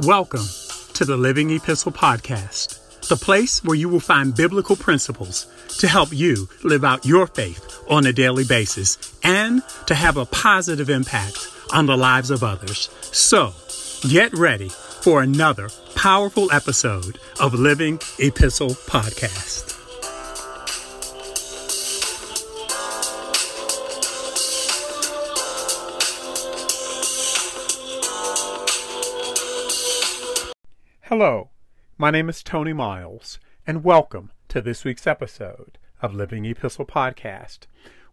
Welcome to the Living Epistle Podcast, the place where you will find biblical principles to help you live out your faith on a daily basis and to have a positive impact on the lives of others. So, get ready for another powerful episode of Living Epistle Podcast. Hello, my name is Tony Miles, and welcome to this week's episode of Living Epistle Podcast.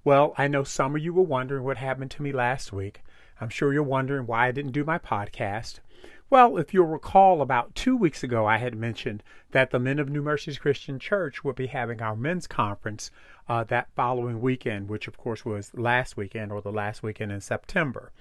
Well, I know some of you were wondering what happened to me last week. I'm sure you're wondering why I didn't do my podcast. Well, if you'll recall, about two weeks ago, I had mentioned that the Men of New Mercies Christian Church would be having our men's conference uh, that following weekend, which of course was last weekend or the last weekend in September.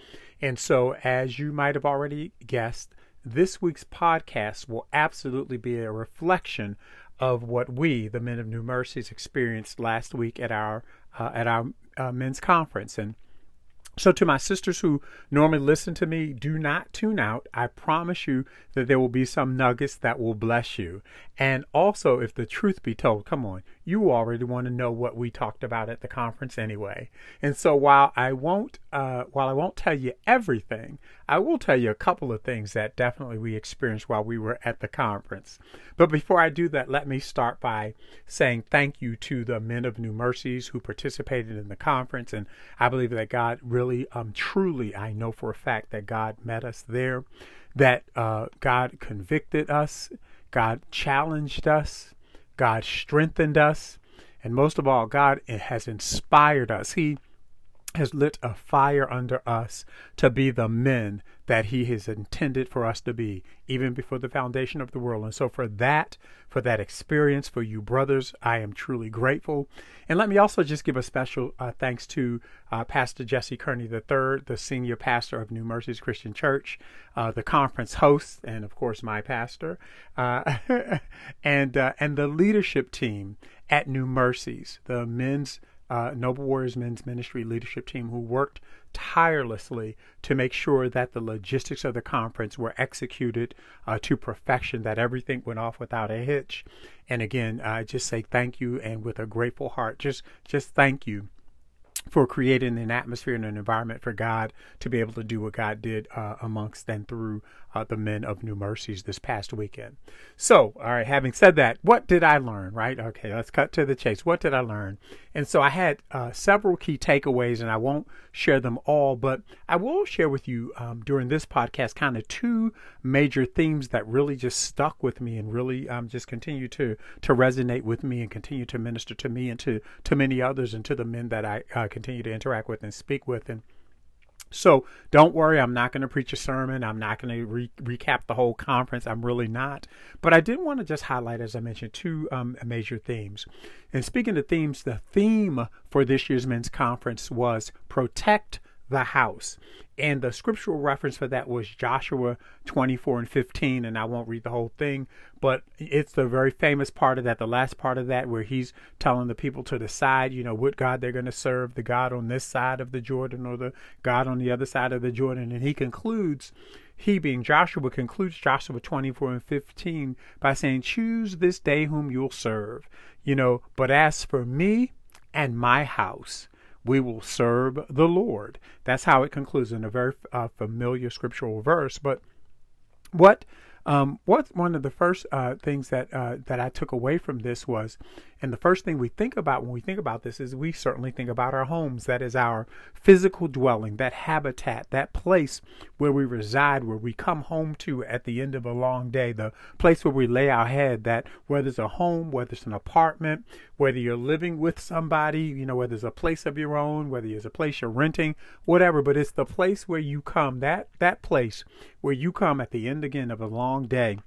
And so, as you might have already guessed, this week's podcast will absolutely be a reflection of what we, the Men of New Mercies, experienced last week at our uh, at our uh, men's conference. And so, to my sisters who normally listen to me, do not tune out. I promise you that there will be some nuggets that will bless you. And also, if the truth be told, come on, you already want to know what we talked about at the conference anyway. And so, while I won't, uh, while I won't tell you everything, I will tell you a couple of things that definitely we experienced while we were at the conference. But before I do that, let me start by saying thank you to the men of New Mercies who participated in the conference. And I believe that God really, um, truly, I know for a fact that God met us there, that uh, God convicted us, God challenged us, God strengthened us, and most of all, God has inspired us. He has lit a fire under us to be the men that he has intended for us to be even before the foundation of the world. And so for that for that experience for you brothers i am truly grateful. And let me also just give a special uh, thanks to uh, pastor jesse kearney III, the senior pastor of new mercies christian church uh, the conference host and of course my pastor uh, and uh, and the leadership team at new mercies the men's uh, Noble Warriors Men's Ministry leadership team who worked tirelessly to make sure that the logistics of the conference were executed uh, to perfection, that everything went off without a hitch. And again, I just say thank you and with a grateful heart, just just thank you for creating an atmosphere and an environment for God to be able to do what God did uh, amongst and through uh, the men of New Mercies this past weekend. So, all right, having said that, what did I learn, right? Okay, let's cut to the chase. What did I learn? And so I had uh, several key takeaways, and I won't share them all, but I will share with you um, during this podcast kind of two major themes that really just stuck with me and really um, just continue to, to resonate with me and continue to minister to me and to, to many others and to the men that I uh, continue to interact with and speak with. And so don't worry, I'm not going to preach a sermon. I'm not going to re- recap the whole conference. I'm really not. But I did want to just highlight, as I mentioned, two um, major themes. And speaking of themes, the theme for this year's men's conference was protect the house. And the scriptural reference for that was Joshua 24 and 15. And I won't read the whole thing, but it's the very famous part of that, the last part of that, where he's telling the people to decide, you know, what God they're going to serve the God on this side of the Jordan or the God on the other side of the Jordan. And he concludes, he being Joshua, concludes Joshua 24 and 15 by saying, Choose this day whom you'll serve. You know, but as for me and my house, we will serve the Lord. That's how it concludes in a very uh, familiar scriptural verse. But what um, what one of the first uh, things that uh, that I took away from this was, and the first thing we think about when we think about this is we certainly think about our homes. That is our physical dwelling, that habitat, that place where we reside, where we come home to at the end of a long day, the place where we lay our head. That whether it's a home, whether it's an apartment, whether you're living with somebody, you know, whether it's a place of your own, whether it's a place you're renting, whatever, but it's the place where you come, that that place where you come at the end again of a long day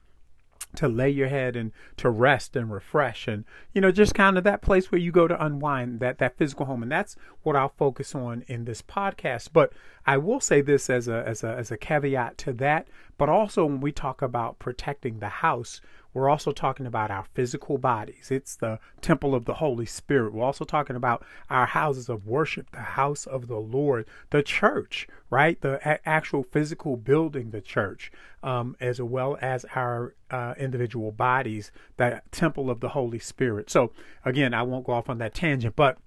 to lay your head and to rest and refresh and you know just kind of that place where you go to unwind that that physical home. And that's what I'll focus on in this podcast. But I will say this as a as a as a caveat to that. But also when we talk about protecting the house we're also talking about our physical bodies. It's the temple of the Holy Spirit. We're also talking about our houses of worship, the house of the Lord, the church, right? The a- actual physical building, the church, um, as well as our uh, individual bodies, that temple of the Holy Spirit. So, again, I won't go off on that tangent, but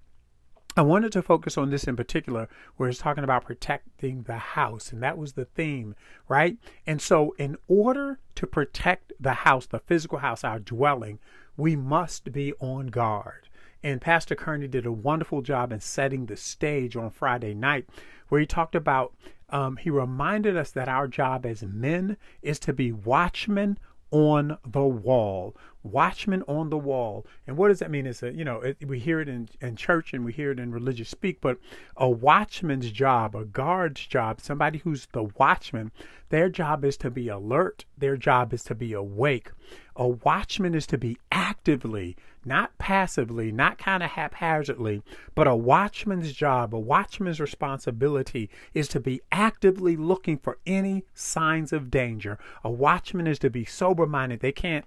I wanted to focus on this in particular, where it's talking about protecting the house, and that was the theme, right? And so, in order to protect the house, the physical house, our dwelling, we must be on guard. And Pastor Kearney did a wonderful job in setting the stage on Friday night, where he talked about, um, he reminded us that our job as men is to be watchmen on the wall watchman on the wall. And what does that mean? Is that you know it, we hear it in, in church and we hear it in religious speak but a watchman's job a guard's job somebody who's the watchman their job is to be alert. Their job is to be awake. A watchman is to be actively not passively not kind of haphazardly but a watchman's job a watchman's responsibility is to be actively looking for any signs of danger. A watchman is to be sober minded they can't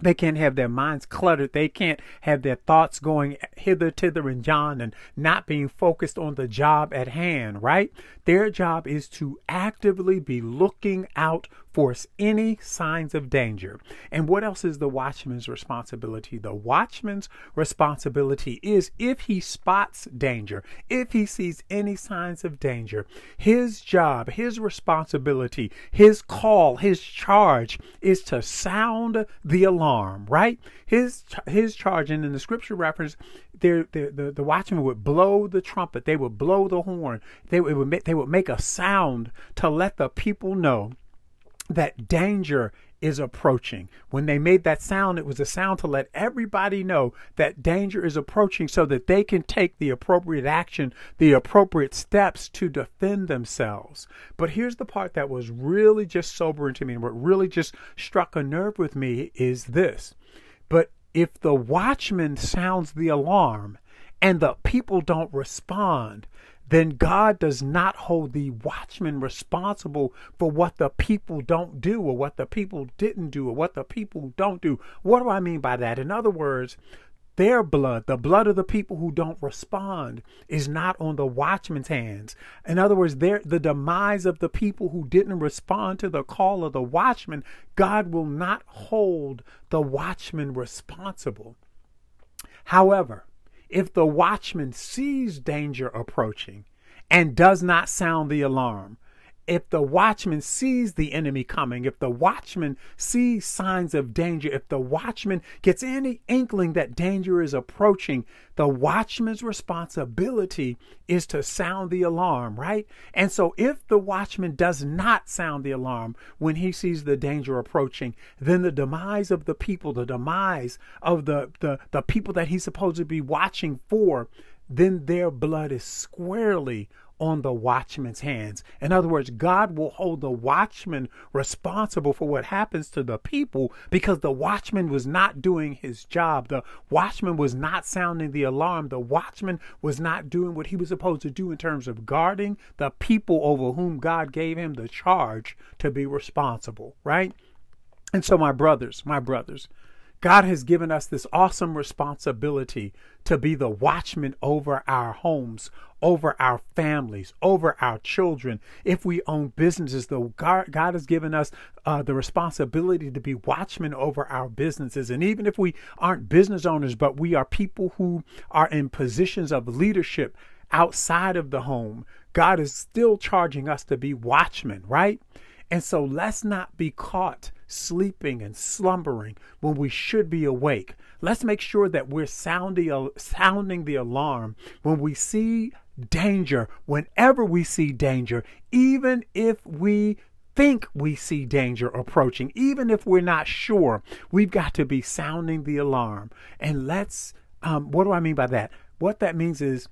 they can't have their minds cluttered. They can't have their thoughts going hither, thither, and yon and not being focused on the job at hand, right? Their job is to actively be looking out for any signs of danger. And what else is the watchman's responsibility? The watchman's responsibility is if he spots danger, if he sees any signs of danger, his job, his responsibility, his call, his charge is to sound the alarm, right? His his charge, and in the scripture reference, the, the, the watchman would blow the trumpet, they would blow the horn, they would, they would make a sound to let the people know that danger is approaching. When they made that sound, it was a sound to let everybody know that danger is approaching so that they can take the appropriate action, the appropriate steps to defend themselves. But here's the part that was really just sobering to me and what really just struck a nerve with me is this. But if the watchman sounds the alarm and the people don't respond, then God does not hold the watchman responsible for what the people don't do or what the people didn't do or what the people don't do. What do I mean by that? In other words, their blood, the blood of the people who don't respond, is not on the watchman's hands. In other words, the demise of the people who didn't respond to the call of the watchman, God will not hold the watchman responsible. However, if the watchman sees danger approaching and does not sound the alarm, if the watchman sees the enemy coming, if the watchman sees signs of danger, if the watchman gets any inkling that danger is approaching, the watchman's responsibility is to sound the alarm, right? And so if the watchman does not sound the alarm when he sees the danger approaching, then the demise of the people, the demise of the, the, the people that he's supposed to be watching for, then their blood is squarely on the watchman's hands. In other words, God will hold the watchman responsible for what happens to the people because the watchman was not doing his job. The watchman was not sounding the alarm. The watchman was not doing what he was supposed to do in terms of guarding the people over whom God gave him the charge to be responsible, right? And so, my brothers, my brothers, God has given us this awesome responsibility to be the watchman over our homes, over our families, over our children. If we own businesses, though, God, God has given us uh, the responsibility to be watchmen over our businesses. And even if we aren't business owners, but we are people who are in positions of leadership outside of the home, God is still charging us to be watchmen, right? And so let's not be caught sleeping and slumbering when we should be awake. Let's make sure that we're sounding, sounding the alarm when we see danger, whenever we see danger, even if we think we see danger approaching, even if we're not sure, we've got to be sounding the alarm. And let's, um, what do I mean by that? What that means is,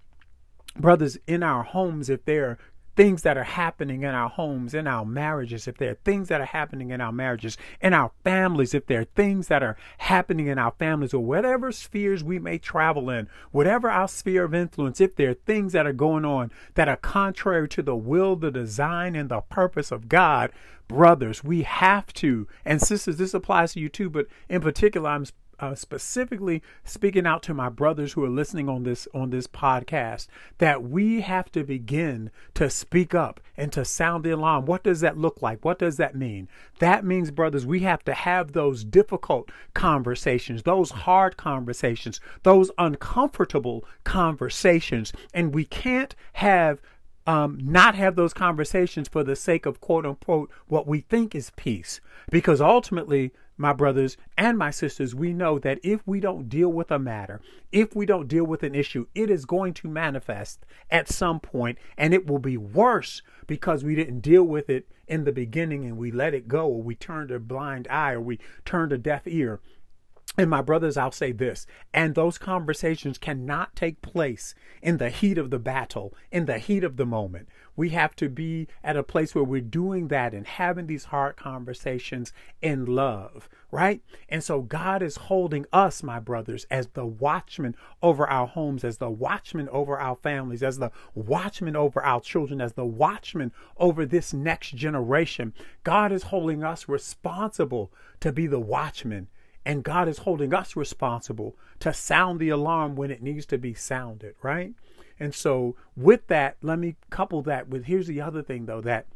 brothers, in our homes, if there things that are happening in our homes, in our marriages, if there are things that are happening in our marriages, in our families, if there are things that are happening in our families, or whatever spheres we may travel in, whatever our sphere of influence, if there are things that are going on that are contrary to the will, the design, and the purpose of God, brothers, we have to, and sisters, this applies to you too, but in particular, I'm uh, specifically speaking out to my brothers who are listening on this on this podcast that we have to begin to speak up and to sound the alarm. What does that look like? What does that mean? That means, brothers, we have to have those difficult conversations, those hard conversations, those uncomfortable conversations, and we can't have um, not have those conversations for the sake of quote unquote what we think is peace. Because ultimately, my brothers and my sisters, we know that if we don't deal with a matter, if we don't deal with an issue, it is going to manifest at some point and it will be worse because we didn't deal with it in the beginning and we let it go or we turned a blind eye or we turned a deaf ear. And my brothers, I'll say this, and those conversations cannot take place in the heat of the battle, in the heat of the moment. We have to be at a place where we're doing that and having these hard conversations in love, right? And so God is holding us, my brothers, as the watchmen over our homes, as the watchmen over our families, as the watchmen over our children, as the watchmen over this next generation. God is holding us responsible to be the watchmen and God is holding us responsible to sound the alarm when it needs to be sounded, right? And so with that, let me couple that with here's the other thing though that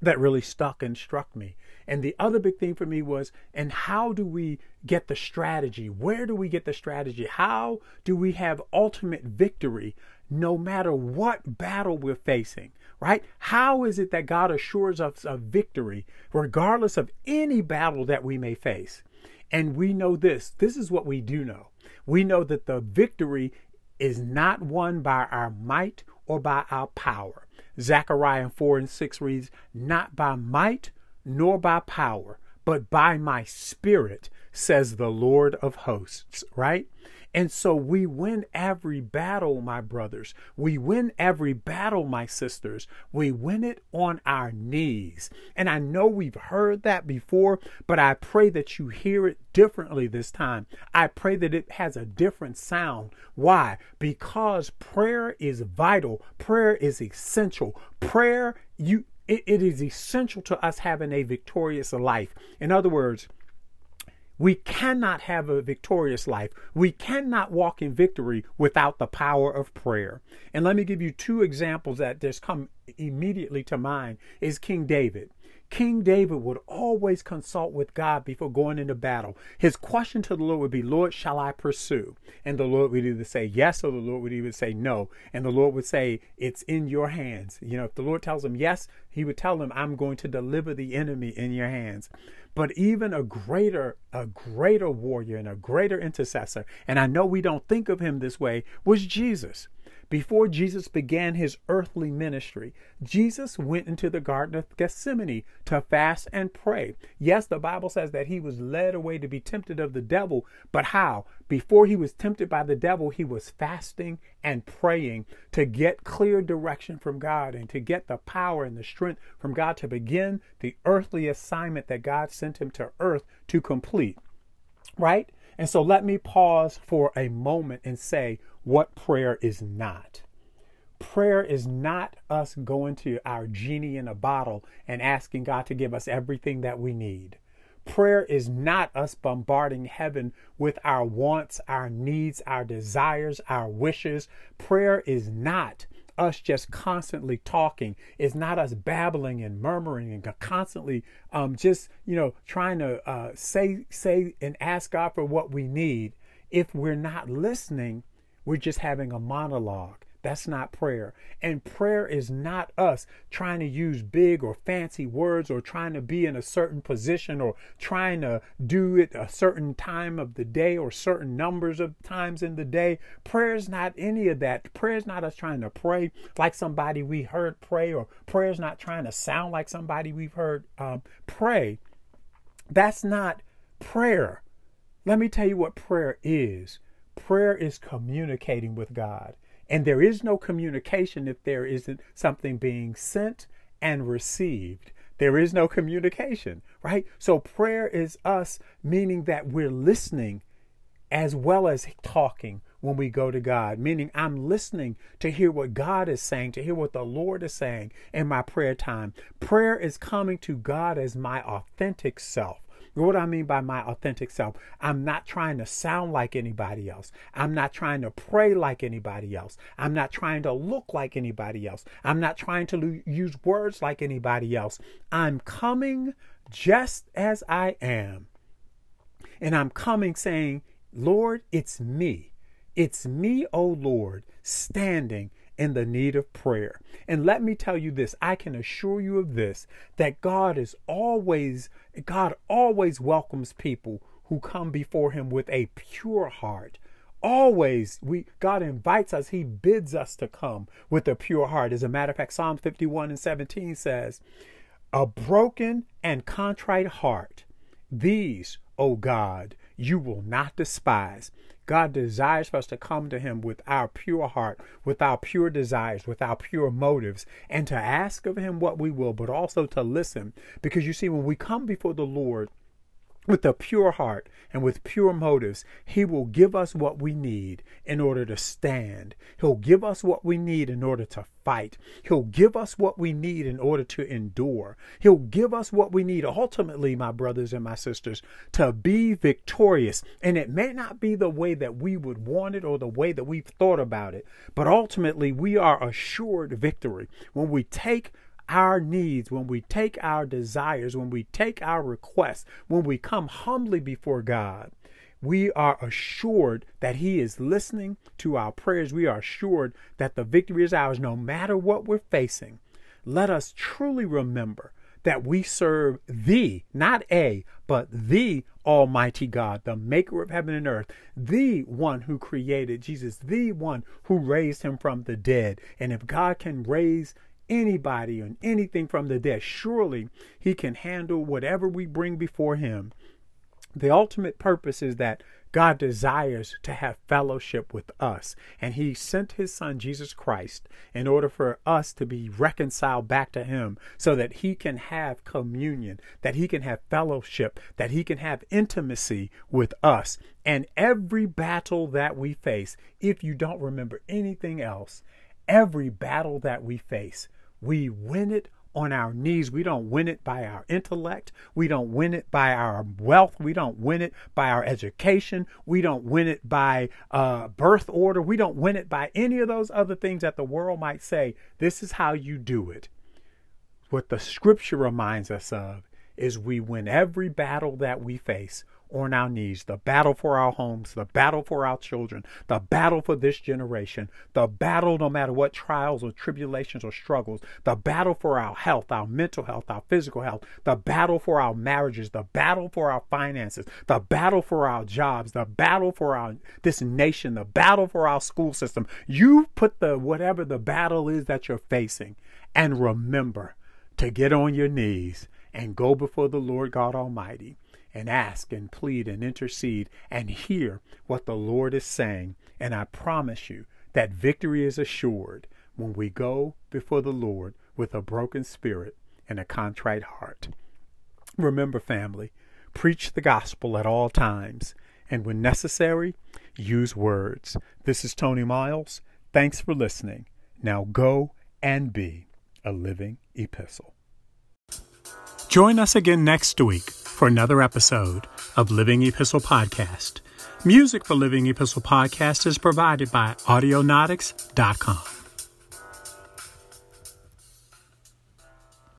that really stuck and struck me. And the other big thing for me was, and how do we get the strategy? Where do we get the strategy? How do we have ultimate victory no matter what battle we're facing? Right? How is it that God assures us of victory regardless of any battle that we may face? And we know this. This is what we do know. We know that the victory is not won by our might or by our power. Zechariah 4 and 6 reads, Not by might nor by power, but by my spirit, says the Lord of hosts, right? And so we win every battle, my brothers. We win every battle, my sisters. We win it on our knees. And I know we've heard that before, but I pray that you hear it differently this time. I pray that it has a different sound. Why? Because prayer is vital. Prayer is essential. Prayer, you it, it is essential to us having a victorious life. In other words, we cannot have a victorious life. We cannot walk in victory without the power of prayer. And let me give you two examples that just come immediately to mind is King David. King David would always consult with God before going into battle. His question to the Lord would be, Lord, shall I pursue? And the Lord would either say yes or the Lord would either say no. And the Lord would say, It's in your hands. You know, if the Lord tells him yes, he would tell him, I'm going to deliver the enemy in your hands. But even a greater, a greater warrior and a greater intercessor, and I know we don't think of him this way, was Jesus. Before Jesus began his earthly ministry, Jesus went into the Garden of Gethsemane to fast and pray. Yes, the Bible says that he was led away to be tempted of the devil, but how? Before he was tempted by the devil, he was fasting and praying to get clear direction from God and to get the power and the strength from God to begin the earthly assignment that God sent him to earth to complete. Right? And so let me pause for a moment and say what prayer is not. Prayer is not us going to our genie in a bottle and asking God to give us everything that we need. Prayer is not us bombarding heaven with our wants, our needs, our desires, our wishes. Prayer is not us just constantly talking. It's not us babbling and murmuring and constantly um, just you know trying to uh, say say and ask God for what we need. If we're not listening, we're just having a monologue. That's not prayer. And prayer is not us trying to use big or fancy words or trying to be in a certain position or trying to do it a certain time of the day or certain numbers of times in the day. Prayer is not any of that. Prayer is not us trying to pray like somebody we heard pray or prayer is not trying to sound like somebody we've heard um, pray. That's not prayer. Let me tell you what prayer is. Prayer is communicating with God. And there is no communication if there isn't something being sent and received. There is no communication, right? So prayer is us, meaning that we're listening as well as talking when we go to God, meaning I'm listening to hear what God is saying, to hear what the Lord is saying in my prayer time. Prayer is coming to God as my authentic self. What do I mean by my authentic self? I'm not trying to sound like anybody else. I'm not trying to pray like anybody else. I'm not trying to look like anybody else. I'm not trying to lo- use words like anybody else. I'm coming just as I am. And I'm coming saying, Lord, it's me. It's me, O Lord, standing in the need of prayer. And let me tell you this, I can assure you of this that God is always God always welcomes people who come before him with a pure heart. Always we God invites us, he bids us to come with a pure heart. As a matter of fact, Psalm 51 and 17 says, "A broken and contrite heart, these, O God, you will not despise." God desires for us to come to Him with our pure heart, with our pure desires, with our pure motives, and to ask of Him what we will, but also to listen. Because you see, when we come before the Lord, with a pure heart and with pure motives, He will give us what we need in order to stand. He'll give us what we need in order to fight. He'll give us what we need in order to endure. He'll give us what we need ultimately, my brothers and my sisters, to be victorious. And it may not be the way that we would want it or the way that we've thought about it, but ultimately we are assured victory when we take our needs, when we take our desires, when we take our requests, when we come humbly before God, we are assured that He is listening to our prayers. We are assured that the victory is ours no matter what we're facing. Let us truly remember that we serve the, not a, but the Almighty God, the maker of heaven and earth, the one who created Jesus, the one who raised him from the dead. And if God can raise anybody and anything from the dead. Surely he can handle whatever we bring before him. The ultimate purpose is that God desires to have fellowship with us, and He sent His Son Jesus Christ in order for us to be reconciled back to Him so that He can have communion, that He can have fellowship, that He can have intimacy with us. And every battle that we face, if you don't remember anything else, every battle that we face, we win it on our knees. We don't win it by our intellect. We don't win it by our wealth. We don't win it by our education. We don't win it by uh, birth order. We don't win it by any of those other things that the world might say. This is how you do it. What the scripture reminds us of is we win every battle that we face on our knees, the battle for our homes, the battle for our children, the battle for this generation, the battle no matter what trials or tribulations or struggles, the battle for our health, our mental health, our physical health, the battle for our marriages, the battle for our finances, the battle for our jobs, the battle for our this nation, the battle for our school system. You put the whatever the battle is that you're facing and remember to get on your knees and go before the Lord God Almighty and ask and plead and intercede and hear what the Lord is saying. And I promise you that victory is assured when we go before the Lord with a broken spirit and a contrite heart. Remember, family, preach the gospel at all times, and when necessary, use words. This is Tony Miles. Thanks for listening. Now go and be a living epistle. Join us again next week for another episode of Living Epistle Podcast. Music for Living Epistle Podcast is provided by Audionautix.com.